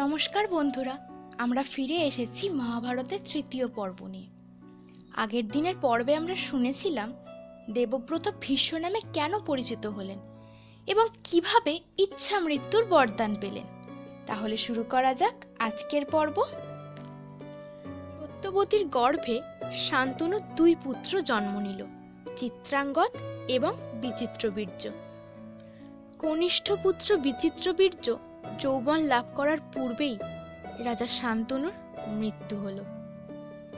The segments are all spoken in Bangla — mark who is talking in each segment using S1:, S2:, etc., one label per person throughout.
S1: নমস্কার বন্ধুরা, আমরা ফিরে এসেছি মহাভারতের তৃতীয় পর্ব নিয়ে। আগের দিনের পর্বে আমরা শুনেছিলাম দেবব্রত ভীষ্ম নামে কেন পরিচিত হলেন এবং কীভাবে ইচ্ছা মৃত্যুর বরদান পেলেন। তাহলে শুরু করা যাক আজকের পর্ব। সত্যবতীর গর্ভে শান্তনু দুই পুত্র জন্ম নিল চিত্রাঙ্গত এবং বিচিত্রবীর্য। কনিষ্ঠ পুত্র বিচিত্রবীর্য যৌবন লাভ করার পূর্বেই রাজা শান্তনুর মৃত্যু হল।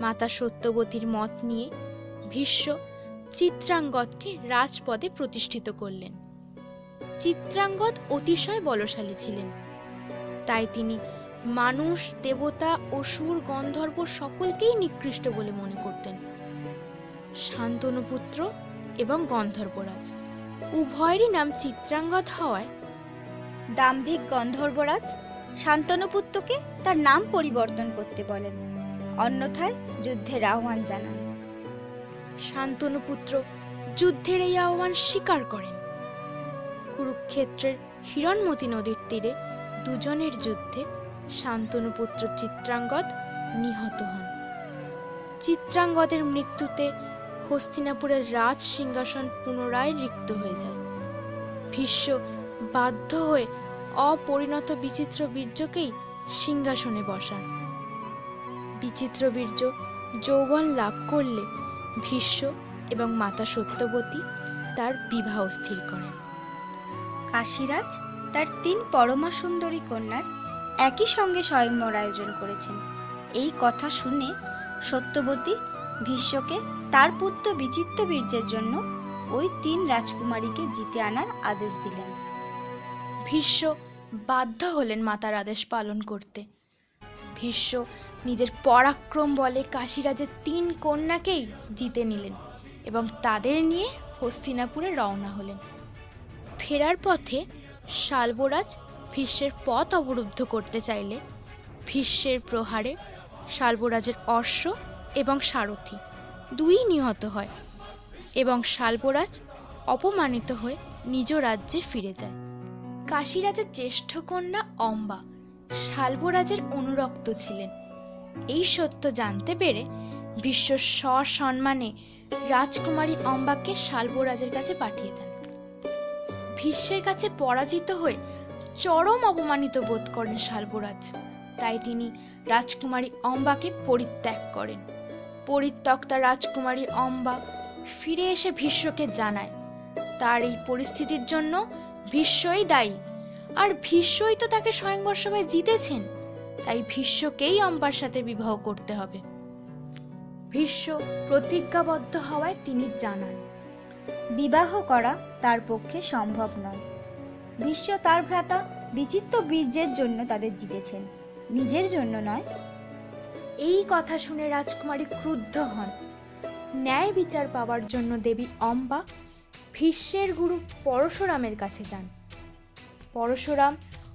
S1: মাতা সত্যবতীর মত নিয়ে ভীষ্ম চিত্রাঙ্গদকে রাজপদে প্রতিষ্ঠিত করলেন। চিত্রাঙ্গদ অতিশয় বলশালী ছিলেন। তাই তিনি মানুষ, দেবতা অসুর গন্ধর্ব সকলকেই নিকৃষ্ট বলে মনে করতেন। শান্তনু পুত্র এবং গন্ধর্বরাজ, উভয়েরই নাম চিত্রাঙ্গদ হওয়ায়
S2: দাম্ভিক গন্ধর্বরাজ শান্তনুপুত্রকে তার নাম পরিবর্তন করতে বলেন, অন্যথায় যুদ্ধের আহ্বান জানান।
S1: শান্তনু পুত্র যুদ্ধের এই আহ্বান স্বীকার করেন। কুরুক্ষেত্রের হিরণমতি নদীর তীরে দুজনের যুদ্ধে শান্তনু পুত্র চিত্রাঙ্গদ নিহত হন। চিত্রাঙ্গদের মৃত্যুতে হস্তিনাপুরের রাজ সিংহাসন পুনরায় রিক্ত হয়ে যায়। ভীষ্ম বাধ্য হয়ে অপরিণত বিচিত্র বীর্যকেই সিংহাসনে বসান। বিচিত্র বীর্য যৌবন লাভ করলে ভীষ্ম এবং মাতা সত্যবতী তার বিবাহ স্থির করেন।
S2: কাশীরাজ তার তিন পরমা সুন্দরী কন্যার একই সঙ্গে স্বয়ংবর আয়োজন করেছেন। এই কথা শুনে সত্যবতী ভীষ্মকে তার পুত্র বিচিত্র বীর্যের জন্য ওই তিন রাজকুমারীকে জিতে আনার আদেশ দিলেন।
S1: ভীষ্ম বাধ্য হলেন মাতার আদেশ পালন করতে। ভীষ্ম নিজের পরাক্রম বলে কাশীরাজের তিন কন্যাকেই জিতে নিলেন এবং তাদের নিয়ে হস্তিনাপুরে রওনা হলেন। ফেরার পথে শালবরাজ ভীষ্মের পথ অবরুদ্ধ করতে চাইলে ভীষ্মের প্রহারে শালবরাজের অশ্ব এবং সারথি দুই নিহত হয় এবং শালবরাজ অপমানিত হয়ে নিজ রাজ্যে ফিরে যায়। কাশীরাজের জ্যেষ্ঠ কন্যা অম্বা শালবরাজের অনুরক্ত ছিলেন। এই সত্য জানতে পেরে বিশ্ব সসম্মানে রাজকুমারী অম্বাকে শালবরাজের কাছে পাঠিয়ে দেন। ভীষ্মের কাছে পরাজিত হয়ে চরম অপমানিত বোধ করেন শালবরাজ। তাই তিনি রাজকুমারী অম্বাকে পরিত্যাগ করেন। পরিত্যক্তা রাজকুমারী অম্বা ফিরে এসে ভীষ্মকে জানায়, তার এই পরিস্থিতির জন্য ভীষ্মই দায়ী। আর ভীষ্মই তো তাকে স্বয়ংবর সভায় জিতেছেন। তাই ভীষ্মকেই অম্বার সাথে বিবাহ করতে হবে। ভীষ্ম প্রতিজ্ঞাবদ্ধ হওয়ায় তিনি জানান,
S2: বিবাহ করা তার পক্ষে সম্ভব নয়। ভীষ্ম তার ভ্রাতা বিচিত্র বীর্যের জন্য তাদের জিতেছেন। নিজের জন্য নয়।
S1: এই কথা শুনে রাজকুমারী ক্রুদ্ধ হন। ন্যায় বিচার পাওয়ার জন্য দেবী অম্বা ভীষ্মের গুরু পরশুরামের কাছে যান। পরশুরাম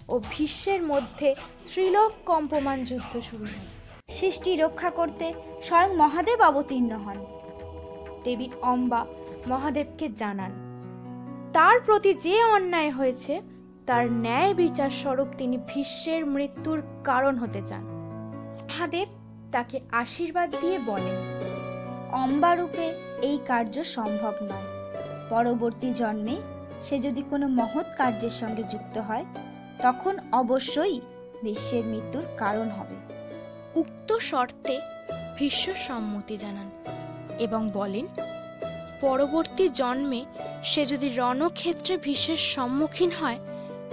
S1: ও ভীষ্মের মধ্যে ত্রিলোক কম্পমান যুদ্ধ শুরু হয়।
S2: সৃষ্টি রক্ষা করতে স্বয়ং মহাদেব অবতীর্ণ হন।
S1: দেবী অম্বা মহাদেবকে জানান, তার প্রতি যে অন্যায় হয়েছে, তার ন্যায় বিচার স্বরূপ তিনি ভীষ্মের মৃত্যুর কারণ হতে চান। মহাদেব তাকে আশীর্বাদ দিয়ে বলেন,
S2: অম্বারূপে এই কার্য সম্ভব নয়। পরবর্তী জন্মে সে যদি কোনো মহৎ কার্যের সঙ্গে যুক্ত হয় তখন অবশ্যই বিশ্বের মৃত্যুর কারণ হবে।
S1: উক্ত শর্তে ভীষ্ম সম্মতি জানান এবং বলেন পরবর্তী জন্মে সে যদি রণক্ষেত্রে ভীষ্মের সম্মুখীন হয়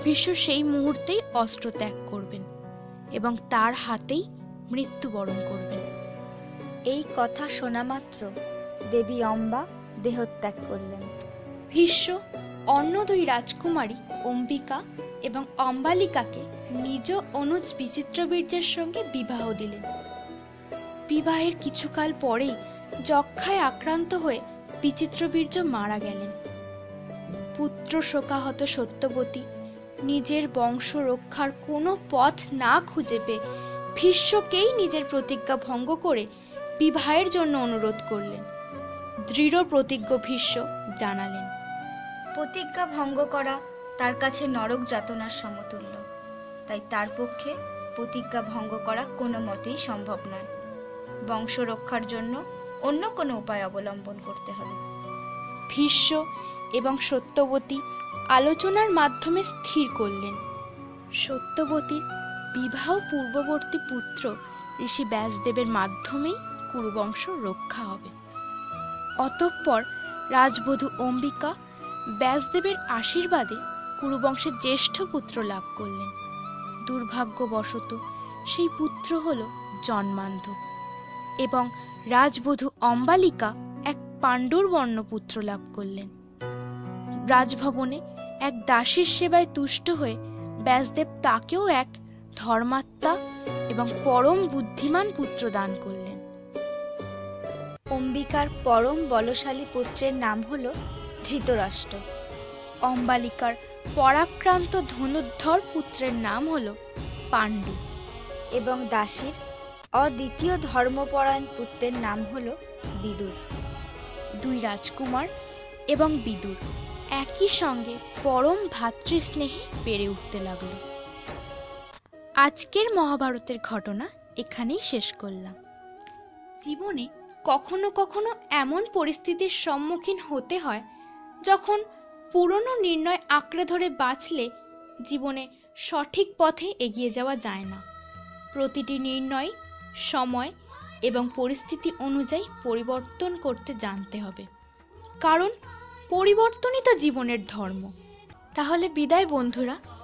S1: ভীষ্ম সেই মুহূর্তেই অস্ত্র ত্যাগ করবেন এবং তার হাতেই মৃত্যুবরণ করবেন।
S2: এই কথা শোনা মাত্র দেবী অম্বা দেহত্যাগ করলেন।
S1: ভীষ্ম, অন্য দুই রাজকুমারী অম্বিকা এবং অম্বালিকাকে নিজ অনুজ বিচিত্রবীর্যের সঙ্গে বিবাহ দিলেন। বিবাহের কিছুকাল পরেই যক্ষায় আক্রান্ত হয়ে বিচিত্রবীর্য মারা গেলেন। পুত্র শোকাহত সত্যবতী নিজের বংশ রক্ষার কোনো পথ না খুঁজে পেয়ে ভীষ্মকেই নিজের প্রতিজ্ঞা ভঙ্গ করে বিবাহের জন্য অনুরোধ করলেন। দৃঢ় প্রতিজ্ঞ ভীষ্ম জানালেন।
S2: প্রতিজ্ঞা ভঙ্গ করা তার কাছে নরক যাতনার সমতুল্য। তাই তার পক্ষে প্রতিজ্ঞা ভঙ্গ করা কোনো মতেই সম্ভব নয়। বংশ রক্ষার জন্য অন্য কোনো উপায় অবলম্বন করতে হবে।
S1: ভীষ্ম এবং সত্যবতী আলোচনার মাধ্যমে স্থির করলেন। সত্যবতীর বিবাহ পূর্ববর্তী পুত্র ঋষি ব্যাসদেবের মাধ্যমেই কুরুবংশ রক্ষা হবে। অতঃপর রাজবধূ অম্বিকা ব্যাসদেবের আশীর্বাদে কুরুবংশের জ্যেষ্ঠ পুত্র লাভ করলেন। দুর্ভাগ্যবশত সেই পুত্র হল জন্মান্ধ এবং রাজবধূ অম্বালিকা এক পাণ্ডুর বর্ণ পুত্র লাভ করলেন। রাজভবনে এক দাসীর সেবায় তুষ্ট হয়ে ব্যাসদেব তাকেও এক ধর্মাত্মা এবং পরম বুদ্ধিমান পুত্র দান করলেন।
S2: অম্বিকার পরম বলশালী পুত্রের নাম হল ধৃতরাষ্ট্র।
S1: অম্বালিকার পরাক্রান্ত ধনুর্ধর পুত্রের নাম হল পাণ্ডু
S2: এবং দাসীর অদ্বিতীয় ধর্মপরায়ণ পুত্রের নাম হল বিদুর।
S1: দুই রাজকুমার এবং বিদুর একই সঙ্গে পরম ভ্রাতৃস্নেহে বেড়ে উঠতে লাগল। আজকের মহাভারতের ঘটনা এখানেই শেষ করলাম। জীবনে কখনো কখনো এমন পরিস্থিতির সম্মুখীন হতে হয় যখন পুরনো নির্ণয় আঁকড়ে ধরে বাঁচলে জীবনে সঠিক পথে এগিয়ে যাওয়া যায় না। প্রতিটি নির্ণয় সময় এবং পরিস্থিতি অনুযায়ী পরিবর্তন করতে জানতে হবে। কারণ পরিবর্তনই তো জীবনের ধর্ম। তাহলে বিদায় বন্ধুরা